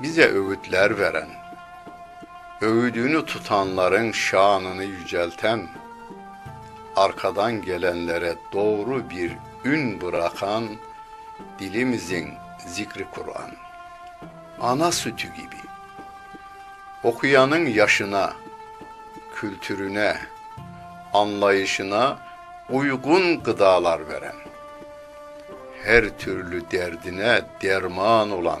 Bize öğütler veren, öğüdünü tutanların şanını yücelten, arkadan gelenlere doğru bir ün bırakan dilimizin zikri Kur'an. Ana sütü gibi. Okuyanın yaşına, kültürüne, anlayışına uygun gıdalar veren, her türlü derdine derman olan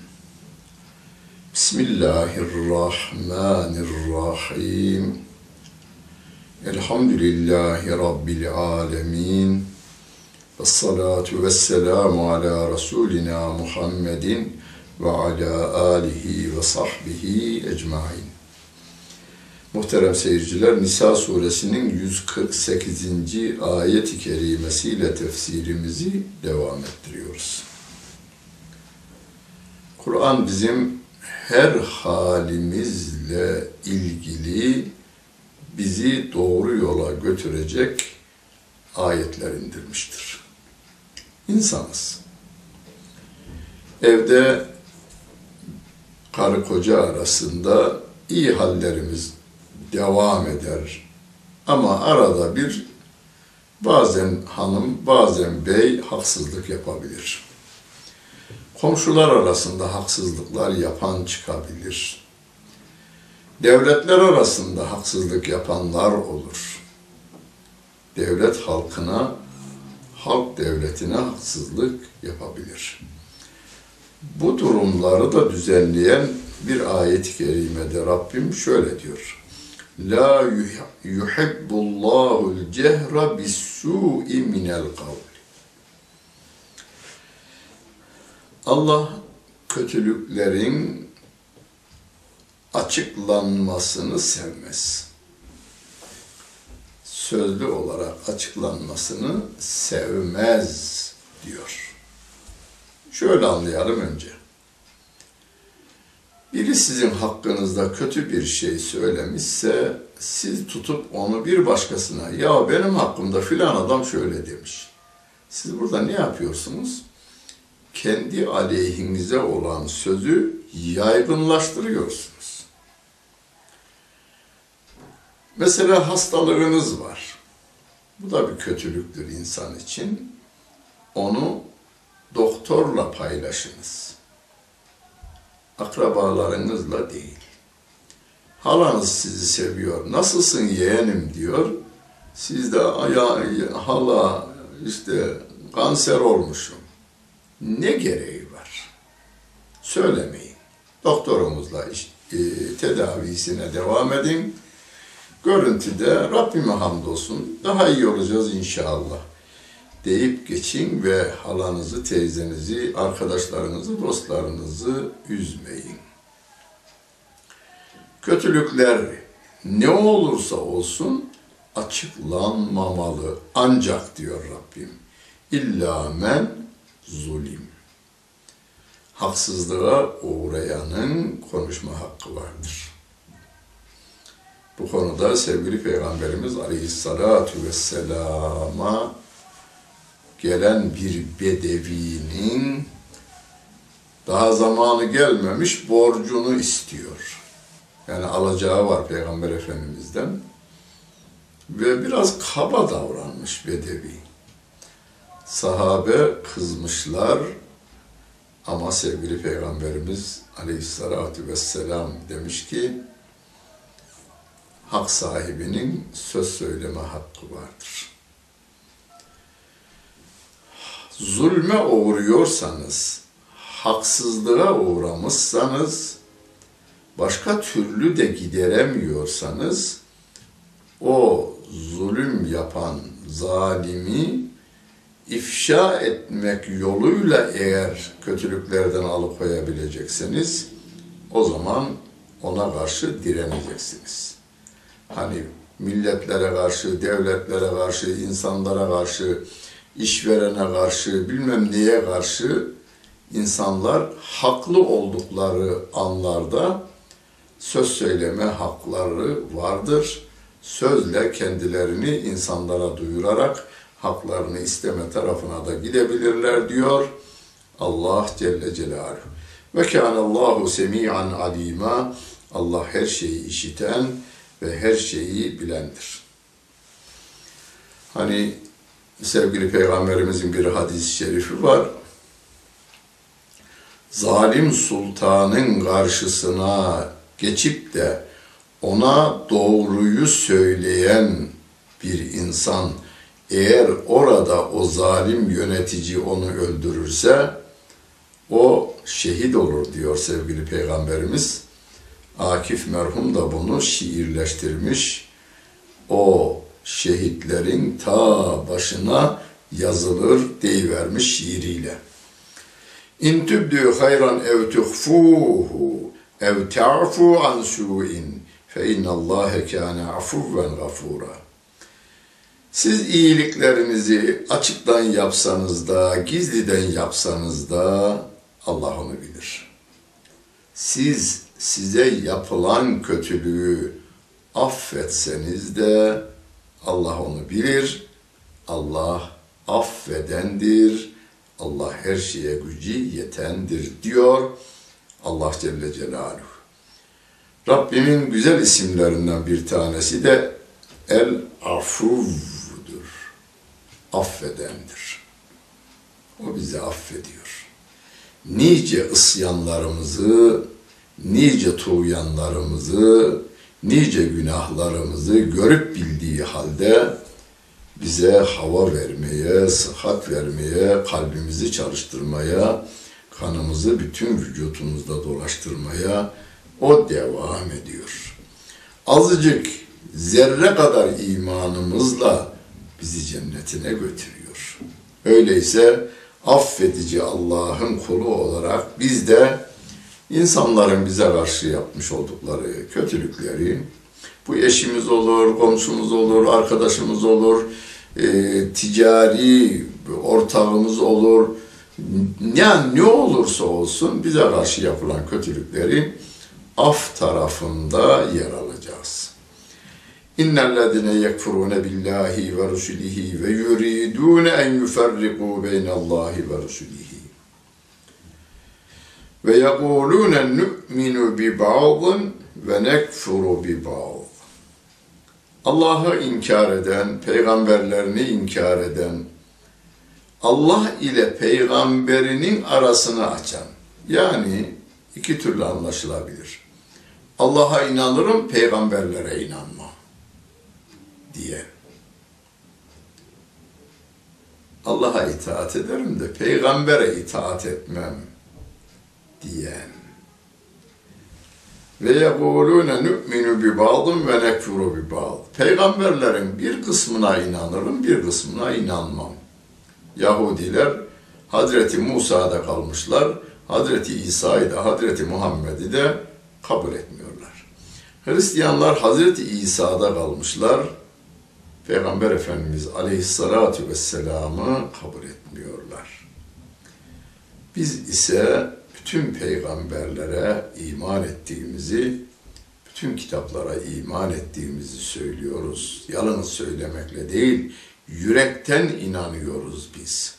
Bismillahirrahmanirrahim. Elhamdülillahi Rabbil alemin. Ve salatu ve selamu ala Resulina Muhammedin ve ala alihi ve sahbihi ecmain. Muhterem seyirciler, Nisa suresinin 148. ayet-i kerimesiyle tefsirimizi devam ettiriyoruz. Kur'an bizim her halimizle ilgili bizi doğru yola götürecek ayetler indirmiştir. İnsanız. Evde karı koca arasında iyi hallerimiz devam eder. Ama arada bir bazen hanım, bazen bey haksızlık yapabilir. Komşular arasında haksızlıklar yapan çıkabilir. Devletler arasında haksızlık yapanlar olur. Devlet halkına, halk devletine haksızlık yapabilir. Bu durumları da düzenleyen bir ayet-i kerimede Rabbim şöyle diyor. La yuhibbullahul cehra bis-su'i minel kavl. Allah kötülüklerin açıklanmasını sevmez. Sözlü olarak açıklanmasını sevmez diyor. Şöyle anlayalım önce. Biri sizin hakkınızda kötü bir şey söylemişse siz tutup onu bir başkasına ya benim hakkımda filan adam şöyle demiş. Siz burada ne yapıyorsunuz? Kendi aleyhinize olan sözü yaygınlaştırıyorsunuz. Mesela hastalığınız var. Bu da bir kötülüktür insan için. Onu doktorla paylaşınız akrabalarınızla değil. Halanız sizi seviyor. Nasılsın yeğenim diyor. Siz de ya, hala işte kanser olmuşum. Ne gereği var? Söylemeyin. Doktorumuzla e, tedavisine devam edin. görüntüde Rabbime hamdolsun daha iyi olacağız inşallah deyip geçin ve halanızı, teyzenizi, arkadaşlarınızı, dostlarınızı üzmeyin. Kötülükler ne olursa olsun açıklanmamalı. Ancak diyor Rabbim. İlla men zulim. Haksızlığa uğrayanın konuşma hakkı vardır. Bu konuda sevgili Peygamberimiz Aleyhissalatu Vesselam'a gelen bir bedevinin daha zamanı gelmemiş borcunu istiyor. Yani alacağı var Peygamber Efendimiz'den. Ve biraz kaba davranmış bedevi. Sahabe kızmışlar ama sevgili Peygamberimiz Aleyhisselatü Vesselam demiş ki hak sahibinin söz söyleme hakkı vardır. Zulme uğruyorsanız, haksızlığa uğramışsanız, başka türlü de gideremiyorsanız, o zulüm yapan zalimi ifşa etmek yoluyla eğer kötülüklerden alıkoyabilecekseniz, o zaman ona karşı direneceksiniz. Hani milletlere karşı, devletlere karşı, insanlara karşı, işverene karşı, bilmem neye karşı insanlar haklı oldukları anlarda söz söyleme hakları vardır. Sözle kendilerini insanlara duyurarak haklarını isteme tarafına da gidebilirler diyor Allah Celle Celaluhu. Ve kânallâhu semî'an alîmâ. Allah her şeyi işiten ve her şeyi bilendir. Hani sevgili peygamberimizin bir hadis-i şerifi var. Zalim sultanın karşısına geçip de ona doğruyu söyleyen bir insan eğer orada o zalim yönetici onu öldürürse o şehit olur diyor sevgili peygamberimiz. Akif merhum da bunu şiirleştirmiş. O şehitlerin ta başına yazılır deyivermiş şiiriyle. İn tübdü hayran ev tuhfuhu ev ta'fu an su'in fe innallâhe kâne afuvven gafûrâ. Siz iyiliklerinizi açıktan yapsanız da, gizliden yapsanız da Allah onu bilir. Siz size yapılan kötülüğü affetseniz de Allah onu bilir. Allah affedendir. Allah her şeye gücü yetendir diyor Allah Celle Celaluhu. Rabbimin güzel isimlerinden bir tanesi de El Afuv'dur. Affedendir. O bizi affediyor. Nice ısyanlarımızı, nice tuğyanlarımızı, nice günahlarımızı görüp bildiği halde bize hava vermeye, sıhhat vermeye, kalbimizi çalıştırmaya, kanımızı bütün vücutumuzda dolaştırmaya o devam ediyor. Azıcık zerre kadar imanımızla bizi cennetine götürüyor. Öyleyse affedici Allah'ın kulu olarak biz de insanların bize karşı yapmış oldukları kötülükleri, bu eşimiz olur, komşumuz olur, arkadaşımız olur, e, ticari ortağımız olur, yani ne olursa olsun bize karşı yapılan kötülükleri af tarafında yer alacağız. İnnellezine yekfurune billahi ve rusulihi ve yuridune en yuferriku beynallahi ve rusulihi. Ve yekulune nu'minu bi ba'dın ve nekfuru bi ba'd. Allah'ı inkar eden, peygamberlerini inkar eden, Allah ile peygamberinin arasını açan, yani iki türlü anlaşılabilir. Allah'a inanırım, peygamberlere inanmam diye. Allah'a itaat ederim de peygambere itaat etmem diyen. Ve yekulûne nu'minu bi ba'dın ve nekfuru bi ba'd. Peygamberlerin bir kısmına inanırım, bir kısmına inanmam. Yahudiler Hazreti Musa'da kalmışlar, Hazreti İsa'yı da Hazreti Muhammed'i de kabul etmiyorlar. Hristiyanlar Hazreti İsa'da kalmışlar, Peygamber Efendimiz Aleyhisselatü Vesselam'ı kabul etmiyorlar. Biz ise bütün peygamberlere iman ettiğimizi, bütün kitaplara iman ettiğimizi söylüyoruz. Yalnız söylemekle değil, yürekten inanıyoruz biz.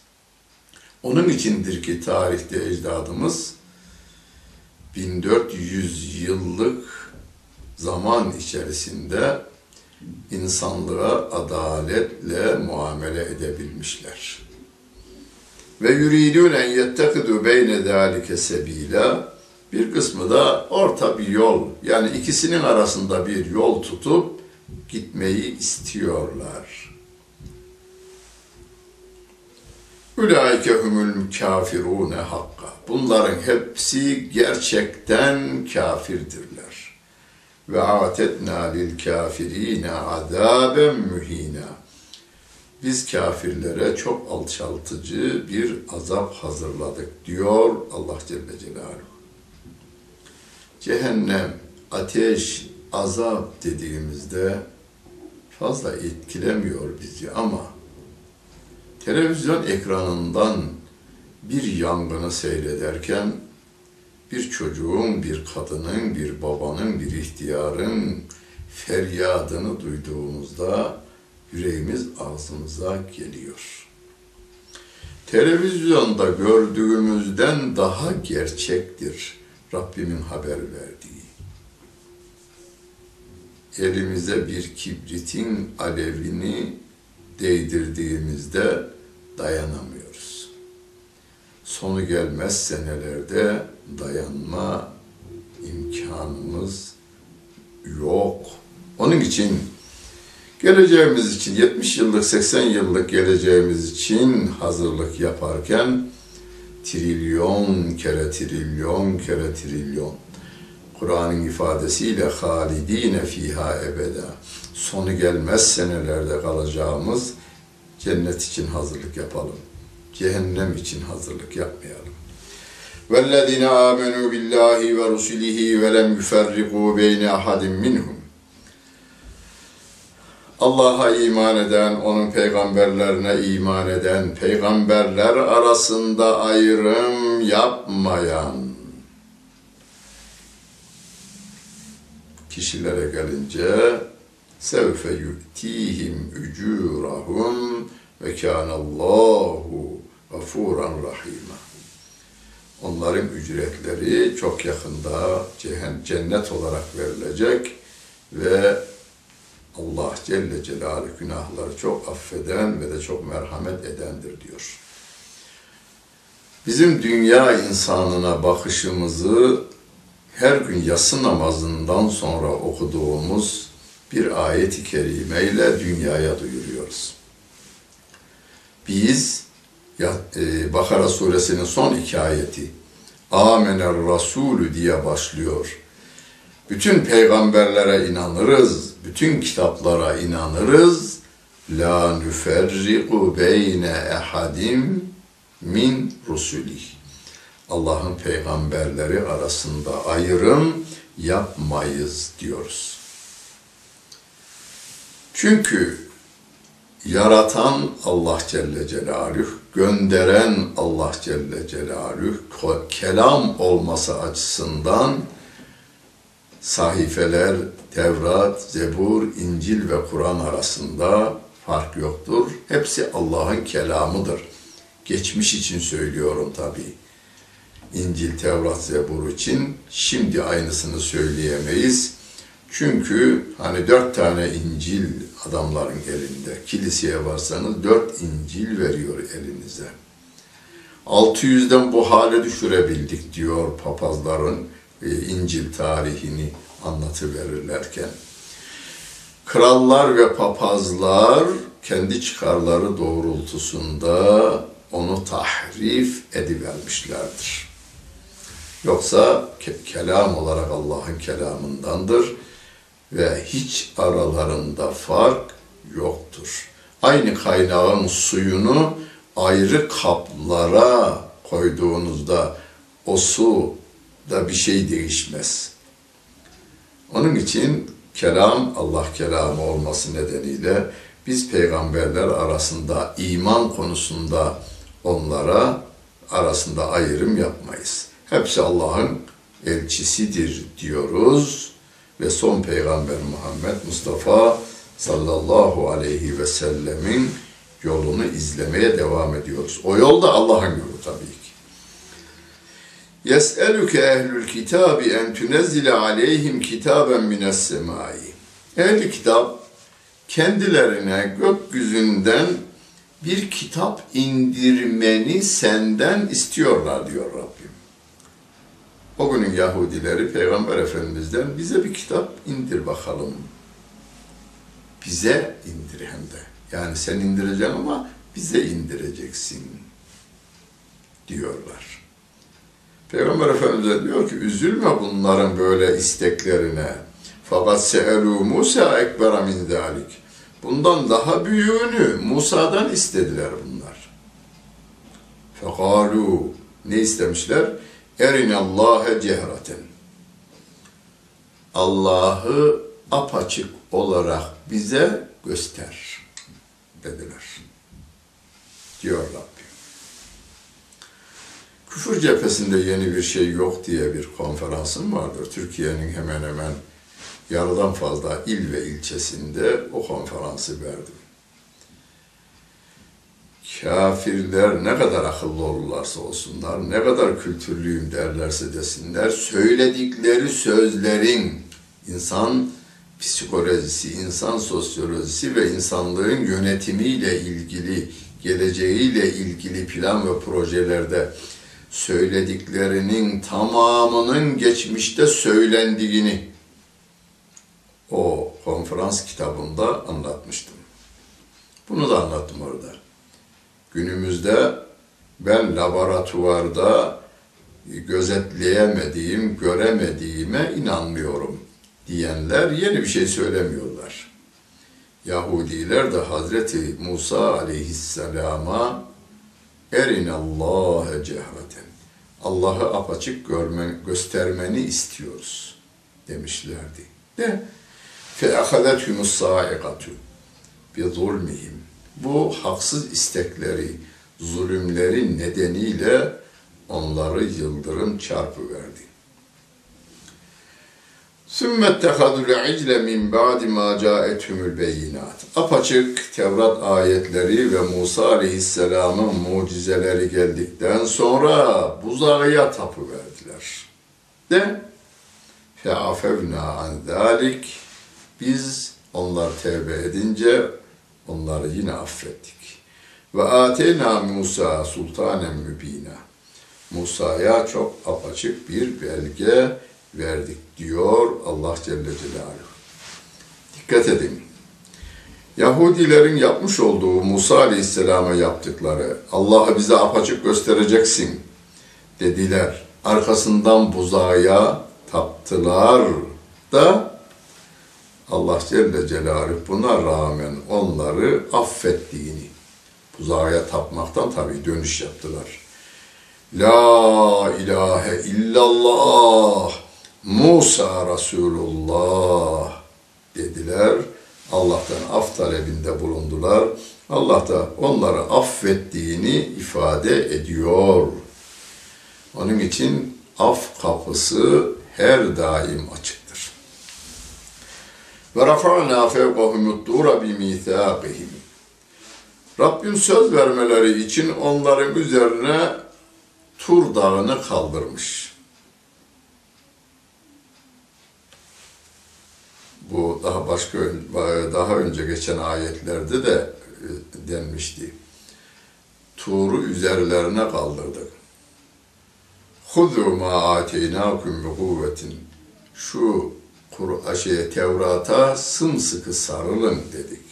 Onun içindir ki tarihte ecdadımız 1400 yıllık zaman içerisinde insanlığa adaletle muamele edebilmişler. Ve yuridun en yettekidu beyne zalike sebila bir kısmı da orta bir yol yani ikisinin arasında bir yol tutup gitmeyi istiyorlar. Ulaike humul kafirune hakka. Bunların hepsi gerçekten kafirdirler. Ve atetna lil kafirine azaben mühina. Biz kafirlere çok alçaltıcı bir azap hazırladık diyor Allah Celle Celaluhu. Cehennem, ateş, azap dediğimizde fazla etkilemiyor bizi ama televizyon ekranından bir yangını seyrederken bir çocuğun, bir kadının, bir babanın, bir ihtiyarın feryadını duyduğumuzda yüreğimiz ağzımıza geliyor. Televizyonda gördüğümüzden daha gerçektir Rabbimin haber verdiği. Elimize bir kibritin alevini değdirdiğimizde dayanamıyoruz. Sonu gelmez senelerde dayanma imkanımız yok. Onun için geleceğimiz için 70 yıllık 80 yıllık geleceğimiz için hazırlık yaparken trilyon kere trilyon kere trilyon Kur'an'ın ifadesiyle halidine fiha ebeda sonu gelmez senelerde kalacağımız cennet için hazırlık yapalım Cehennem için hazırlık yapmayalım. وَالَّذِينَ آمَنُوا بِاللّٰهِ وَرُسُلِهِ وَلَمْ يُفَرِّقُوا بَيْنَ أَحَدٍ مِّنْهُمْ Allah'a iman eden, onun peygamberlerine iman eden, peygamberler arasında ayrım yapmayan kişilere gelince sevfe yu'tihim ücurahum ve kânallâhu gafuran rahîmâ. Onların ücretleri çok yakında cennet olarak verilecek ve Allah Celle Celaluhu günahları çok affeden ve de çok merhamet edendir diyor. Bizim dünya insanına bakışımızı her gün yatsı namazından sonra okuduğumuz bir ayet-i kerimeyle dünyaya duyuruyoruz. Biz Bakara suresinin son iki ayeti Amener Rasulü diye başlıyor. Bütün peygamberlere inanırız, bütün kitaplara inanırız. La nüferriku beyne ehadim min rusulih. Allah'ın peygamberleri arasında ayrım yapmayız diyoruz. Çünkü yaratan Allah Celle Celaluhu, gönderen Allah Celle Celaluhu, kelam olması açısından sahifeler, Tevrat, Zebur, İncil ve Kur'an arasında fark yoktur. Hepsi Allah'ın kelamıdır. Geçmiş için söylüyorum tabii. İncil, Tevrat, Zebur için şimdi aynısını söyleyemeyiz. Çünkü hani dört tane İncil adamların elinde. Kiliseye varsanız dört İncil veriyor elinize. 600'den bu hale düşürebildik diyor papazların e, İncil tarihini anlatıverirlerken. Krallar ve papazlar kendi çıkarları doğrultusunda onu tahrif edivermişlerdir. Yoksa ke- kelam olarak Allah'ın kelamındandır ve hiç aralarında fark yoktur. Aynı kaynağın suyunu ayrı kaplara koyduğunuzda o su da bir şey değişmez. Onun için kelam Allah kelamı olması nedeniyle biz peygamberler arasında iman konusunda onlara arasında ayrım yapmayız. Hepsi Allah'ın elçisidir diyoruz ve son peygamber Muhammed Mustafa sallallahu aleyhi ve sellemin yolunu izlemeye devam ediyoruz. O yol da Allah'ın yolu tabii ki. Yes'elüke ehlül kitabi en tünezzile aleyhim kitaben mines semai. Ehli kitap kendilerine gökyüzünden bir kitap indirmeni senden istiyorlar diyor Rabbim. O günün Yahudileri Peygamber Efendimiz'den bize bir kitap indir bakalım. Bize indir hem de. Yani sen indireceksin ama bize indireceksin diyorlar. Peygamber Efendimiz diyor ki üzülme bunların böyle isteklerine. Fakat se'elu Musa ekbera min zalik. Bundan daha büyüğünü Musa'dan istediler bunlar. Fekalu ne istemişler? Erinallâhe cehraten. Allah'ı apaçık olarak bize göster dediler. Diyor Rabbim. Küfür cephesinde yeni bir şey yok diye bir konferansım vardır. Türkiye'nin hemen hemen yarıdan fazla il ve ilçesinde o konferansı verdim. Kafirler ne kadar akıllı olurlarsa olsunlar, ne kadar kültürlüyüm derlerse desinler, söyledikleri sözlerin insan psikolojisi, insan sosyolojisi ve insanlığın yönetimiyle ilgili, geleceğiyle ilgili plan ve projelerde söylediklerinin tamamının geçmişte söylendiğini o konferans kitabında anlatmıştım. Bunu da anlattım orada. Günümüzde ben laboratuvarda gözetleyemediğim, göremediğime inanmıyorum diyenler yeni bir şey söylemiyorlar. Yahudiler de Hazreti Musa aleyhisselama erin Allah'a cehraten Allah'ı apaçık görmen, göstermeni istiyoruz demişlerdi. De fe ahadathumus sa'iqatu bi zulmihim bu haksız istekleri, zulümleri nedeniyle onları yıldırım çarpı verdi. Sümme ettehadul icle min ba'di ma ca'ethumul beyinat. Apaçık Tevrat ayetleri ve Musa aleyhisselamın mucizeleri geldikten sonra buzağıya tapı verdiler. De fe'afevna an zalik biz onlar tevbe edince onları yine affettik. Ve ateyna Musa sultanen mübina. Musa'ya çok apaçık bir belge verdik diyor Allah Celle Celaluhu. Dikkat edin. Yahudilerin yapmış olduğu Musa Aleyhisselam'a yaptıkları Allah'ı bize apaçık göstereceksin dediler. Arkasından buzağa taptılar da Allah Celle Celaluhu buna rağmen onları affettiğini, buzağa tapmaktan tabi dönüş yaptılar. La ilahe illallah Musa Resulullah dediler. Allah'tan af talebinde bulundular. Allah da onları affettiğini ifade ediyor. Onun için af kapısı her daim açıktır. Ve rafa'na fevkahumut dura bi mithaqihim. Rabbim söz vermeleri için onların üzerine Tur dağını kaldırmış. Bu daha başka daha önce geçen ayetlerde de e, denmişti. Tur'u üzerlerine kaldırdık. Huzu ma ateynakum bi kuvvetin. Şu Kur'an şeye Tevrat'a sımsıkı sarılın dedik.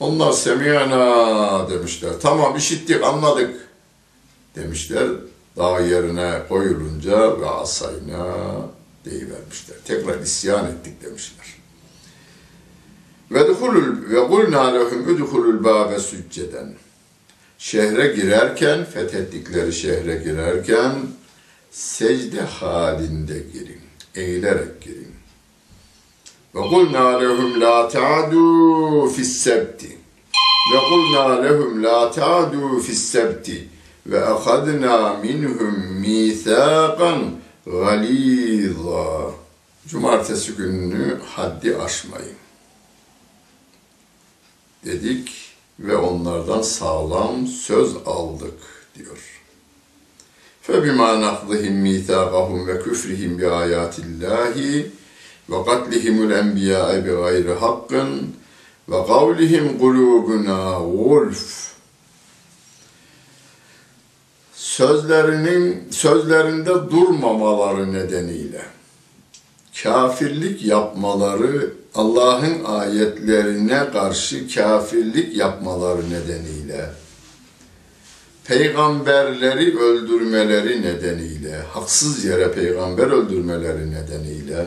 Onlar semiyana demişler. Tamam işittik anladık demişler. dağ yerine koyulunca ve asayna deyivermişler. Tekrar isyan ettik demişler. Ve duhulul ve kulna lehum udhulul babe sücceden. Şehre girerken, fethettikleri şehre girerken secde halinde girin. Eğilerek girin. Ve kulna lehum la ta'du fis sebti. Ve kulna lehum la ta'du fis sebti. Ve ahadna minhum mithaqan galiza. Cumartesi gününü haddi aşmayın. Dedik ve onlardan sağlam söz aldık diyor. فَبِمَا نَقْضِهِمْ مِيثَاقَهُمْ وَكُفْرِهِمْ بِآيَاتِ اللّٰهِ ve katlihimul enbiya'e bi gayri hakkın ve kavlihim kulubuna gulf. Sözlerinin sözlerinde durmamaları nedeniyle kafirlik yapmaları Allah'ın ayetlerine karşı kafirlik yapmaları nedeniyle peygamberleri öldürmeleri nedeniyle haksız yere peygamber öldürmeleri nedeniyle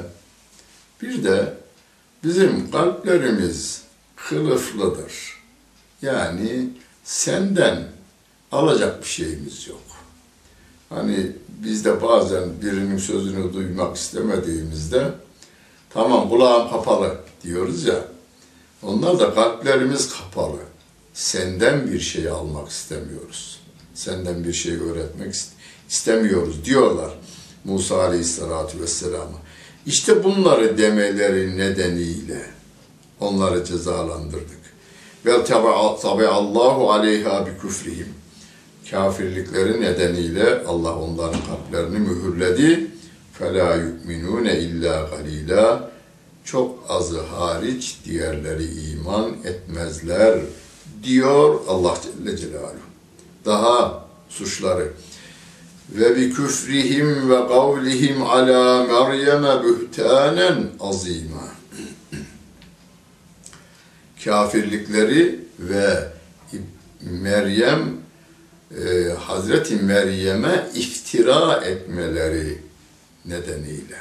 bir de bizim kalplerimiz kılıflıdır. Yani senden alacak bir şeyimiz yok. Hani biz de bazen birinin sözünü duymak istemediğimizde tamam kulağım kapalı diyoruz ya. Onlar da kalplerimiz kapalı. Senden bir şey almak istemiyoruz. Senden bir şey öğretmek istemiyoruz diyorlar Musa Aleyhisselatü Vesselam'a. İşte bunları demeleri nedeniyle onları cezalandırdık. Vel tabi Allahu aleyha bi küfrihim. Kafirlikleri nedeniyle Allah onların kalplerini mühürledi. Fela yu'minune illa galila. Çok azı hariç diğerleri iman etmezler diyor Allah Celle Celaluhu. Daha suçları ve bi küfrihim ve kavlihim ala Meryem'e bühtanen azima. Kafirlikleri ve Meryem e, Hazreti Meryem'e iftira etmeleri nedeniyle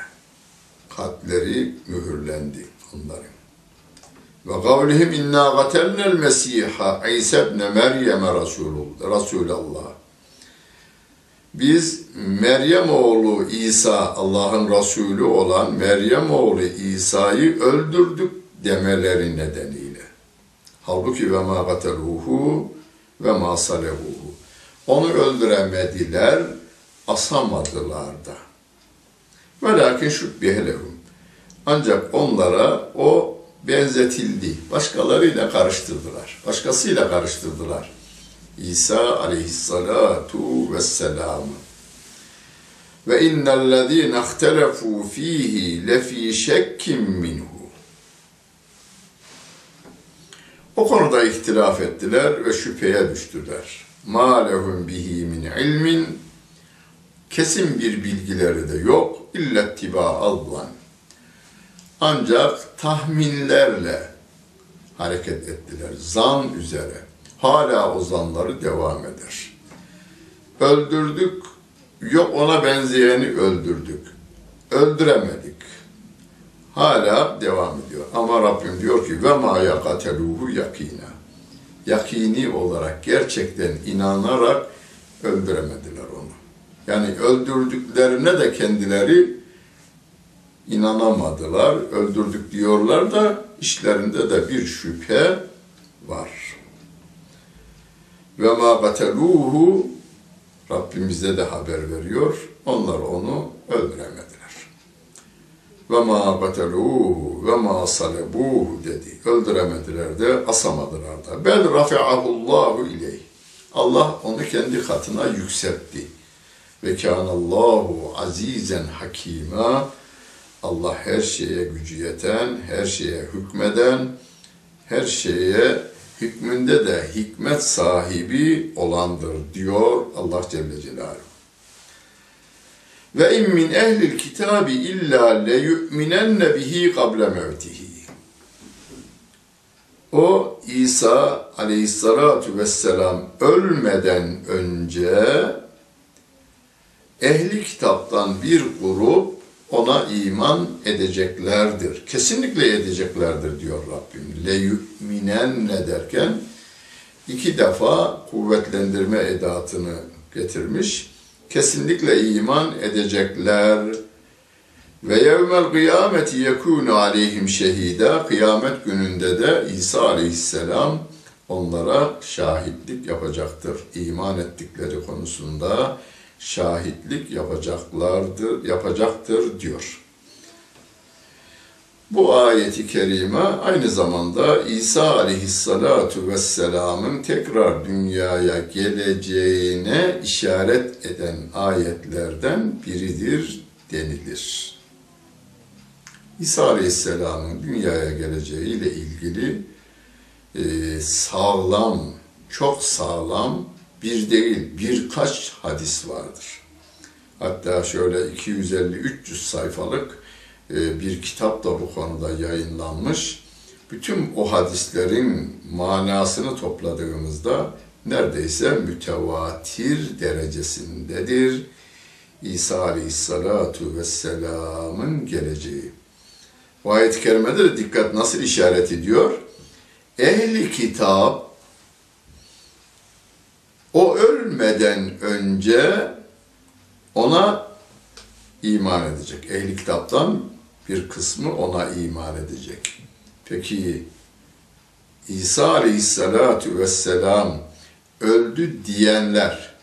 kalpleri mühürlendi onların. Ve kavlihim inna gatelnel mesiha İsa ibn Meryem Resulullah. Biz Meryem oğlu İsa Allah'ın Resulü olan Meryem oğlu İsa'yı öldürdük demeleri nedeniyle. Halbuki ve ma gateluhu ve ma salehuhu. Onu öldüremediler, asamadılar da. Ve lakin şübbihelekum. Ancak onlara o benzetildi. Başkalarıyla karıştırdılar. Başkasıyla karıştırdılar. İsa aleyhissalatu vesselam. Ve innellezîne ihtelefû fîhî lefî şekkim minhu. O konuda ihtilaf ettiler ve şüpheye düştüler. Ma lehum bihi min ilmin kesin bir bilgileri de yok. İllettiba alvan. Ancak tahminlerle hareket ettiler. Zan üzere. Hala o zanları devam eder. Öldürdük, yok ona benzeyeni öldürdük. Öldüremedik. Hala devam ediyor. Ama Rabbim diyor ki ve ma yakateluhu yakina. Yakini olarak gerçekten inanarak öldüremediler onu. Yani öldürdüklerine de kendileri inanamadılar. Öldürdük diyorlar da işlerinde de bir şüphe var. Ve ma gateluhu Rabbimize de haber veriyor. Onlar onu öldüremediler. Ve ma gateluhu ve ma salebuhu dedi. Öldüremediler de asamadılar da. Bel rafi'ahullahu ileyh. Allah onu kendi katına yükseltti. Ve kânallahu azizen hakîmâ. Allah her şeye gücü yeten, her şeye hükmeden, her şeye hükmünde de hikmet sahibi olandır diyor Allah Celle Celaluhu. Ve in min ehlil kitabi illa le yu'minenne bihi kable mevtihi. O İsa aleyhissalatu vesselam ölmeden önce ehli kitaptan bir grup ona iman edeceklerdir. Kesinlikle edeceklerdir diyor Rabbim. Le yu'minen ne derken iki defa kuvvetlendirme edatını getirmiş. Kesinlikle iman edecekler. Ve yevmel kıyameti yekûnu aleyhim şehida. Kıyamet gününde de İsa aleyhisselam onlara şahitlik yapacaktır. İman ettikleri konusunda şahitlik yapacaklardır, yapacaktır diyor. Bu ayeti kerime aynı zamanda İsa aleyhissalatu vesselamın tekrar dünyaya geleceğine işaret eden ayetlerden biridir denilir. İsa aleyhisselamın dünyaya geleceğiyle ilgili e, sağlam, çok sağlam bir değil birkaç hadis vardır. Hatta şöyle 250-300 sayfalık e, bir kitap da bu konuda yayınlanmış. Bütün o hadislerin manasını topladığımızda neredeyse mütevatir derecesindedir. İsa Aleyhisselatu Vesselam'ın geleceği. Bu ayet-i kerimede de dikkat nasıl işaret ediyor? Ehli kitap o ölmeden önce ona iman edecek. Ehli kitaptan bir kısmı ona iman edecek. Peki İsa aleyhissalatu vesselam öldü diyenler,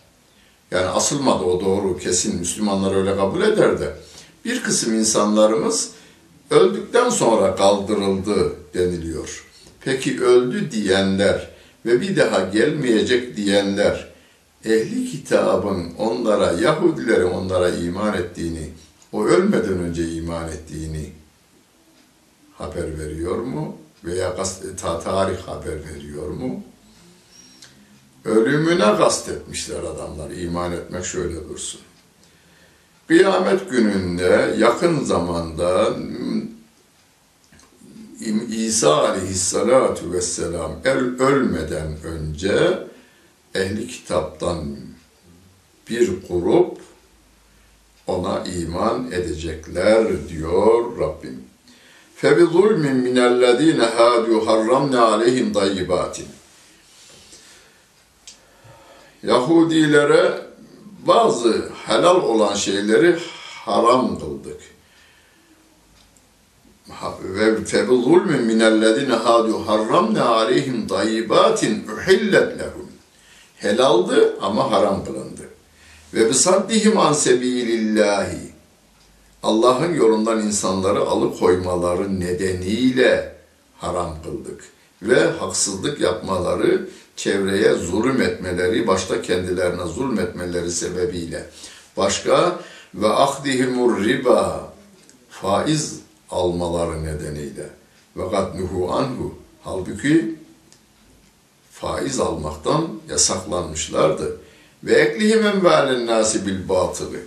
yani asılmadı o doğru kesin Müslümanlar öyle kabul eder de, bir kısım insanlarımız öldükten sonra kaldırıldı deniliyor. Peki öldü diyenler ve bir daha gelmeyecek diyenler, ehli kitabın onlara, Yahudilerin onlara iman ettiğini, o ölmeden önce iman ettiğini haber veriyor mu? Veya tarih haber veriyor mu? Ölümüne kastetmişler adamlar. İman etmek şöyle dursun. Kıyamet gününde yakın zamanda İsa aleyhissalatu vesselam el ölmeden önce ehli kitaptan bir grup ona iman edecekler diyor Rabbim. Febi zulmin minellezine hadu harramne aleyhim dayyibatin. Yahudilere bazı helal olan şeyleri haram kıldık. Ve febi zulmin minellezine hadu harramne aleyhim dayyibatin uhillet lehum. Helaldı ama haram kılındı. Ve bisaddihim an sebilillahi. Allah'ın yolundan insanları alıkoymaları nedeniyle haram kıldık. Ve haksızlık yapmaları, çevreye zulüm etmeleri, başta kendilerine zulmetmeleri sebebiyle. Başka ve ahdihimur riba, faiz almaları nedeniyle. Ve nuhu anhu. Halbuki faiz almaktan yasaklanmışlardı. Ve eklihim envâlen nâsi bil batılı.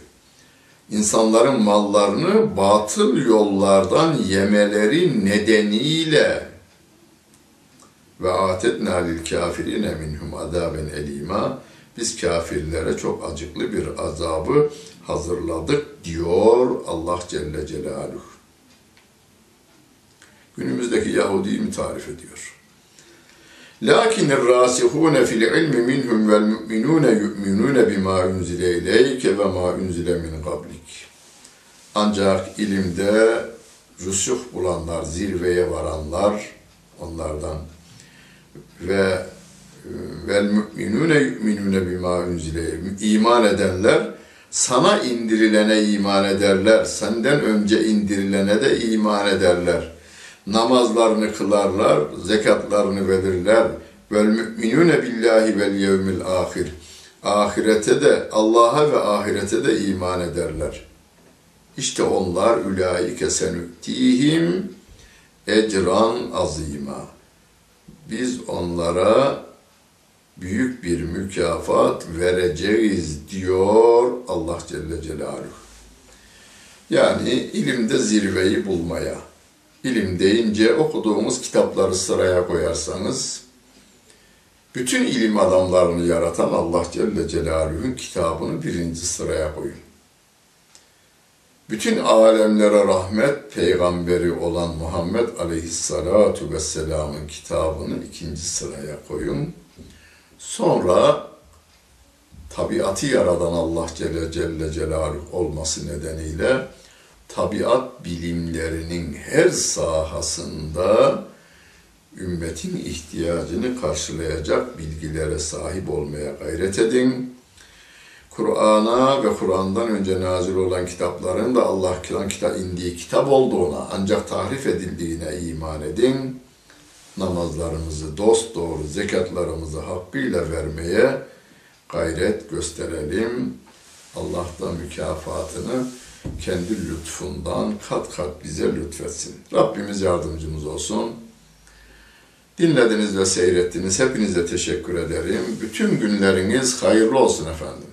İnsanların mallarını batıl yollardan yemeleri nedeniyle ve atetnâ lil kâfirine minhum azâben elîmâ biz kafirlere çok acıklı bir azabı hazırladık diyor Allah Celle Celaluhu. Günümüzdeki Yahudi'yi mi tarif ediyor? Fil ilmi minhum vel mu'minune yu'minune bima unzile ileyke ve ma unzile min qablik. Ancak ilimde rüsuh bulanlar, zirveye varanlar onlardan ve vel mu'minune yu'minune bima unzile iman edenler sana indirilene iman ederler. Senden önce indirilene de iman ederler namazlarını kılarlar, zekatlarını verirler. Vel müminune billahi vel yevmil ahir. Ahirete de Allah'a ve ahirete de iman ederler. İşte onlar ulaike senütihim ecran azima. Biz onlara büyük bir mükafat vereceğiz diyor Allah Celle Celaluhu. Yani ilimde zirveyi bulmaya, ilim deyince okuduğumuz kitapları sıraya koyarsanız, bütün ilim adamlarını yaratan Allah Celle Celaluhu'nun kitabını birinci sıraya koyun. bütün alemlere rahmet peygamberi olan Muhammed Aleyhisselatu Vesselam'ın kitabını ikinci sıraya koyun. Sonra tabiatı yaradan Allah Celle Celle Celaluhu olması nedeniyle tabiat bilimlerinin her sahasında ümmetin ihtiyacını karşılayacak bilgilere sahip olmaya gayret edin. Kur'an'a ve Kur'an'dan önce nazil olan kitapların da Allah kiran kitap indiği kitap olduğuna ancak tahrif edildiğine iman edin. Namazlarımızı dost doğru, zekatlarımızı hakkıyla vermeye gayret gösterelim. Allah mükafatını kendi lütfundan kat kat bize lütfetsin. Rabbimiz yardımcımız olsun. Dinlediniz ve seyrettiniz. Hepinize teşekkür ederim. Bütün günleriniz hayırlı olsun efendim.